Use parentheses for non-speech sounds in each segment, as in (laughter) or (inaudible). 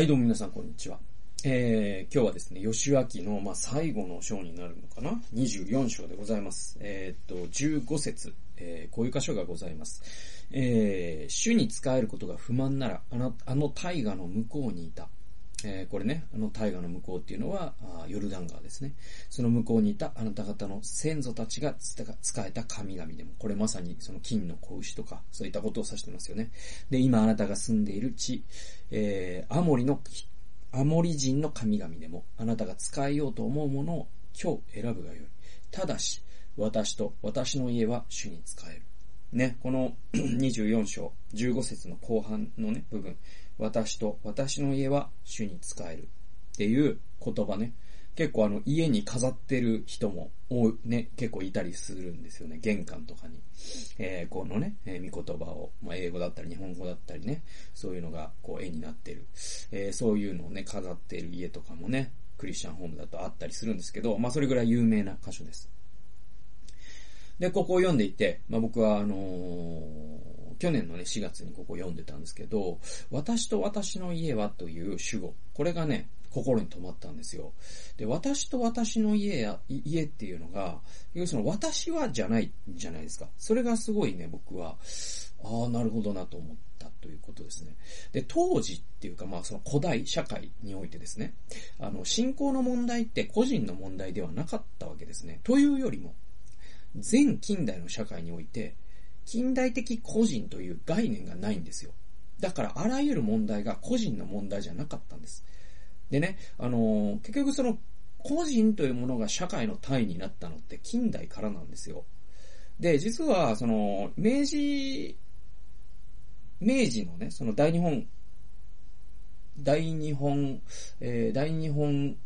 はい、どうも皆さん、こんにちは。えー、今日はですね、吉脇の、まあ、最後の章になるのかな ?24 章でございます。えー、っと、15節、えー、こういう箇所がございます。えー、主に仕えることが不満なら、あの、あの大河の向こうにいた。えー、これね、あの大河の向こうっていうのは、ヨルダン川ですね。その向こうにいたあなた方の先祖たちが使えた神々でも、これまさにその金の子牛とか、そういったことを指してますよね。で、今あなたが住んでいる地、えー、アモリの、アモリ人の神々でも、あなたが使えようと思うものを今日選ぶがよい。ただし、私と私の家は主に使える。ね、この (clears throat) 24章、15節の後半のね、部分。私と私の家は主に仕えるっていう言葉ね。結構あの家に飾ってる人も多ね、結構いたりするんですよね。玄関とかに。えー、このね、えー、見言葉を、まあ、英語だったり日本語だったりね、そういうのがこう絵になってる。えー、そういうのをね、飾ってる家とかもね、クリスチャンホームだとあったりするんですけど、まあそれぐらい有名な箇所です。で、ここを読んでいて、まあ僕はあのー去年のね、4月にここを読んでたんですけど、私と私の家はという主語。これがね、心に留まったんですよ。で、私と私の家や、家っていうのが、要するに私はじゃないじゃないですか。それがすごいね、僕は、ああ、なるほどなと思ったということですね。で、当時っていうか、まあその古代社会においてですね、あの、信仰の問題って個人の問題ではなかったわけですね。というよりも、全近代の社会において、近代的個人という概念がないんですよ。だからあらゆる問題が個人の問題じゃなかったんです。でね、あのー、結局その個人というものが社会の単位になったのって近代からなんですよ。で、実はその明治、明治のね、その大日本、大日本、えー、大日本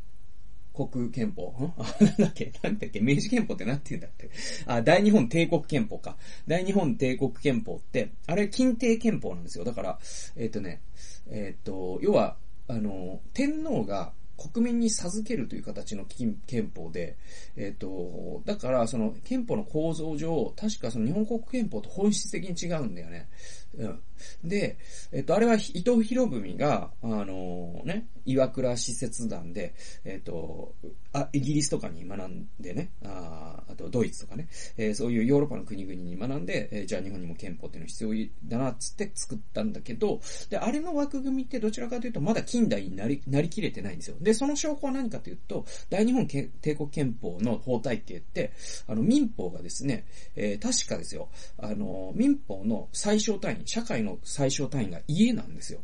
国憲法？ん、(laughs) なんだっけ？なんだっけ？明治憲法ってなんて言うんだってあ、大日本帝国憲法か。大日本帝国憲法って、あれ近帝憲法なんですよ。だから、えっ、ー、とね、えっ、ー、と、要は、あの、天皇が国民に授けるという形の憲法で、えっ、ー、と、だから、その憲法の構造上、確かその日本国憲法と本質的に違うんだよね。うん。で、えっと、あれは伊藤博文が、あのね、岩倉施設団で、えっと、あ、イギリスとかに学んでね、ああとドイツとかね、えー、そういうヨーロッパの国々に学んで、えー、じゃあ日本にも憲法っていうの必要だなっつって作ったんだけど、で、あれの枠組みってどちらかというとまだ近代になり、なりきれてないんですよ。で、その証拠は何かというと、大日本帝国憲法の法体系って、あの民法がですね、えー、確かですよ、あの、民法の最小単位、社会の最小単位が家なんですよ。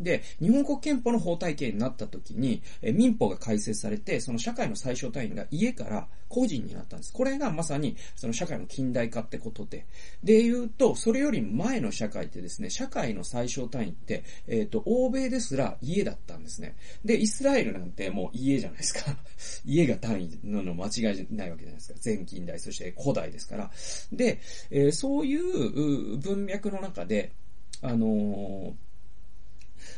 で、日本国憲法の法体系になった時に、え民法が改正されて、その社会の最小単位が家から個人になったんです。これがまさに、その社会の近代化ってことで。で言うと、それより前の社会ってですね、社会の最小単位って、えっ、ー、と、欧米ですら家だったんですね。で、イスラエルなんてもう家じゃないですか。(laughs) 家が単位なの間違いないわけじゃないですか。全近代、そして古代ですから。で、えー、そういう文脈の中で、あのー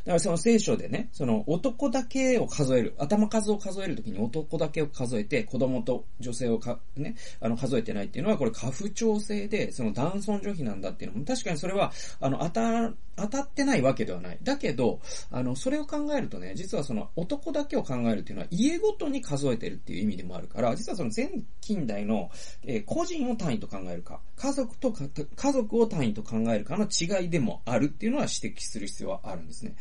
だからその聖書でね、その男だけを数える、頭数を数えるときに男だけを数えて、子供と女性をか、ね、あの数えてないっていうのは、これ過不調性で、その男尊女卑なんだっていうのも、確かにそれは、あの、当た、当たってないわけではない。だけど、あの、それを考えるとね、実はその男だけを考えるっていうのは、家ごとに数えてるっていう意味でもあるから、実はその全近代の、えー、個人を単位と考えるか、家族とか、家族を単位と考えるかの違いでもあるっていうのは指摘する必要はあるんですね。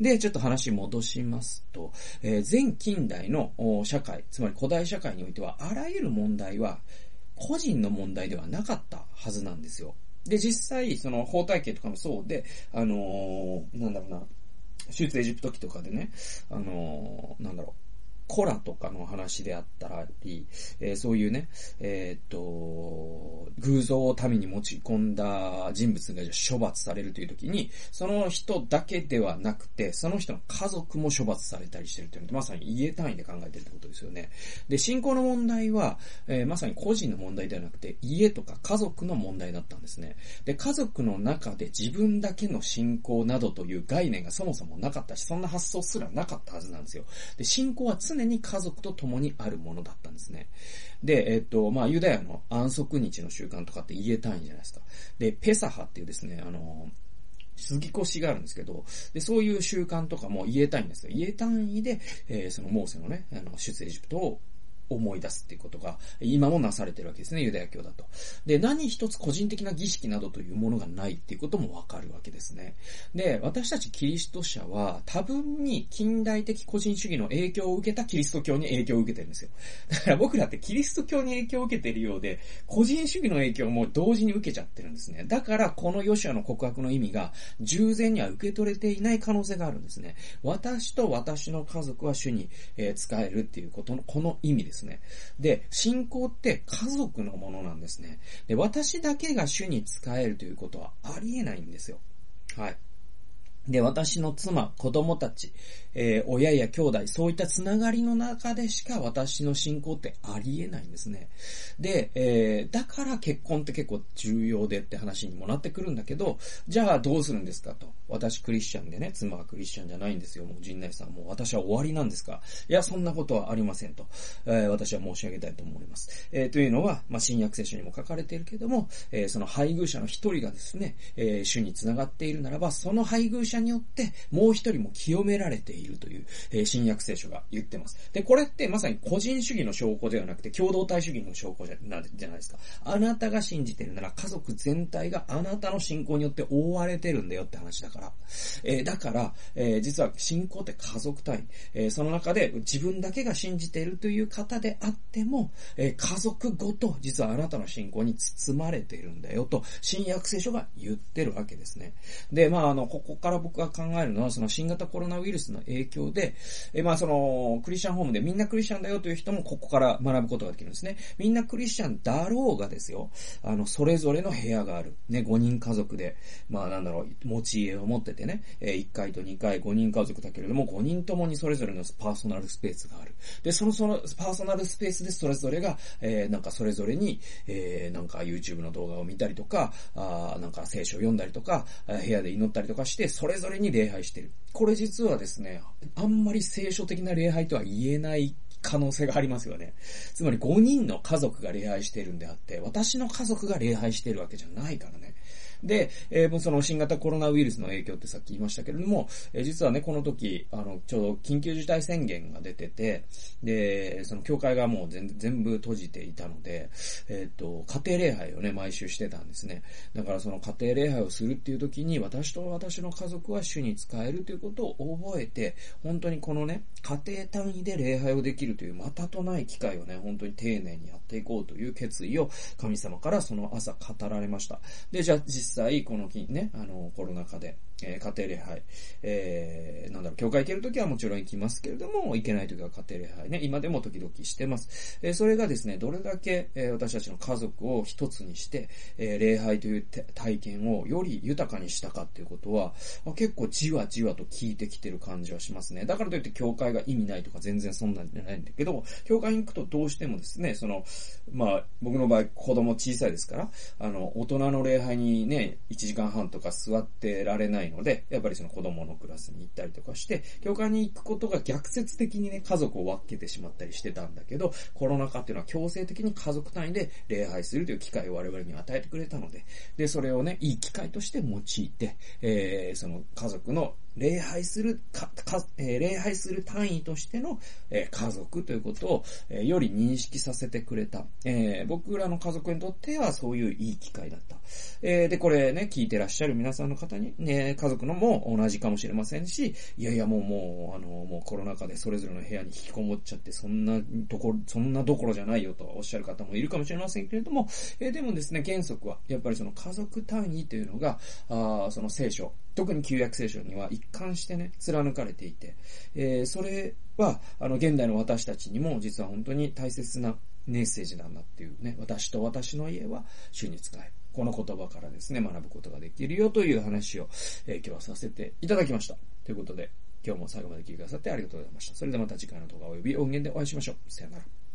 で、ちょっと話戻しますと、えー、全近代の社会、つまり古代社会においては、あらゆる問題は、個人の問題ではなかったはずなんですよ。で、実際、その法体系とかもそうで、あのー、なんだろうな、手術エジプト期とかでね、あのー、なんだろう、コラとかの話であったり、えー、そういうね、えっ、と、偶像を民に持ち込んだ人物が処罰されるという時に、その人だけではなくて、その人の家族も処罰されたりしてるというのまさに家単位で考えてるってことですよね。で、信仰の問題は、えー、まさに個人の問題ではなくて、家とか家族の問題だったんですね。で、家族の中で自分だけの信仰などという概念がそもそもなかったし、そんな発想すらなかったはずなんですよ。で、信仰は常常に家族と共にあるものだったんですね。で、えっと、まあ、ユダヤの安息日の習慣とかって言えたいんじゃないですか。で、ペサハっていうですね、あの、杉越があるんですけど、で、そういう習慣とかも言えたいんですよ。家単位で、えー、そのモーセのね、あの、出エジプトを思い出すっていうことが、今もなされてるわけですね、ユダヤ教だと。で、何一つ個人的な儀式などというものがないっていうこともわかるわけですね。で、私たちキリスト者は多分に近代的個人主義の影響を受けたキリスト教に影響を受けてるんですよ。(laughs) だから僕らってキリスト教に影響を受けてるようで、個人主義の影響も同時に受けちゃってるんですね。だからこのヨシアの告白の意味が従前には受け取れていない可能性があるんですね。私と私の家族は主に、え使えるっていうことのこの意味です。ですね。で、信仰って家族のものなんですね。で、私だけが主に仕えるということはありえないんですよ。はい。で、私の妻、子供たち、えー、親や兄弟、そういったつながりの中でしか私の信仰ってありえないんですね。で、えー、だから結婚って結構重要でって話にもなってくるんだけど、じゃあどうするんですかと。私クリスチャンでね、妻はクリスチャンじゃないんですよ。もう陣内さん、もう私は終わりなんですかいや、そんなことはありませんと、えー、私は申し上げたいと思います。えー、というのは、まあ、新約聖書にも書かれているけども、えー、その配偶者の一人がですね、えー、主に繋がっているならば、その配偶者によって、もう一人も清められているという、えー、新約聖書が言ってます。で、これってまさに個人主義の証拠ではなくて、共同体主義の証拠じゃなじゃないですか。あなたが信じてるなら、家族全体があなたの信仰によって覆われてるんだよって話だから。えー、だから、えー、実は信仰って家族単位。え、その中で自分だけが信じているという方であっても、え、家族ごと、実はあなたの信仰に包まれているんだよと、新約聖書が言ってるわけですね。で、まあ、あの、ここから僕が考えるのは、その新型コロナウイルスの影響で、えまあその、クリスチャンホームでみんなクリスチャンだよという人もここから学ぶことができるんですね。みんなクリスチャンだろうがですよ、あの、それぞれの部屋がある。ね、5人家族で、まあなんだろう、持ち家を持っててね、え1階と2階、5人家族だけれども、5人ともにそれぞれのパーソナルスペースがある。で、そのそのパーソナルスペースでそれぞれが、えー、なんかそれぞれに、えー、なんか YouTube の動画を見たりとか、あなんか聖書を読んだりとか、部屋で祈ったりとかして、それれぞれに礼拝してる。これ実はですね、あんまり聖書的な礼拝とは言えない可能性がありますよね。つまり5人の家族が礼拝してるんであって、私の家族が礼拝してるわけじゃないからね。で、えー、その新型コロナウイルスの影響ってさっき言いましたけれども、えー、実はね、この時、あの、ちょうど緊急事態宣言が出てて、で、その教会がもう全全部閉じていたので、えっ、ー、と、家庭礼拝をね、毎週してたんですね。だからその家庭礼拝をするっていう時に、私と私の家族は主に使えるということを覚えて、本当にこのね、家庭単位で礼拝をできるというまたとない機会をね、本当に丁寧にやっていこうという決意を神様からその朝語られました。で、じゃあ実際、このね、あの、コロナ禍で、えー、家庭礼拝、えー、なんだろう、教会行けるときはもちろん行きますけれども、行けないときは家庭礼拝ね、今でも時々してます。えー、それがですね、どれだけ、えー、私たちの家族を一つにして、えー、礼拝という体験をより豊かにしたかっていうことは、まあ、結構じわじわと聞いてきてる感じはしますね。だからといって教会が意味ないとか全然そんなんじゃないんだけど、教会に行くとどうしてもですね、その、まあ、僕の場合子供小さいですから、あの、大人の礼拝にね、1時間半とか座ってられないので、やっぱりその子供のクラスに行ったりとかして、教会に行くことが逆説的にね、家族を分けてしまったりしてたんだけど、コロナ禍っていうのは強制的に家族単位で礼拝するという機会を我々に与えてくれたので、で、それをね、いい機会として用いて、えー、その家族の礼拝する、か、か、えー、礼拝する単位としての、えー、家族ということを、えー、より認識させてくれた。え、僕らの家族にとってはそういういい機会だった。え、で、これね、聞いてらっしゃる皆さんの方に、ね、家族のも同じかもしれませんし、いやいやもうもう、あの、もうコロナ禍でそれぞれの部屋に引きこもっちゃって、そんなところ、そんなどころじゃないよとおっしゃる方もいるかもしれませんけれども、え、でもですね、原則は、やっぱりその家族単位というのが、あその聖書、特に旧約聖書には一貫してね、貫かれていて、えー、それは、あの、現代の私たちにも実は本当に大切なメッセージなんだっていうね、私と私の家は主に使える。この言葉からですね、学ぶことができるよという話を、えー、今日はさせていただきました。ということで、今日も最後まで聞いてくださってありがとうございました。それではまた次回の動画及び音源でお会いしましょう。さよなら。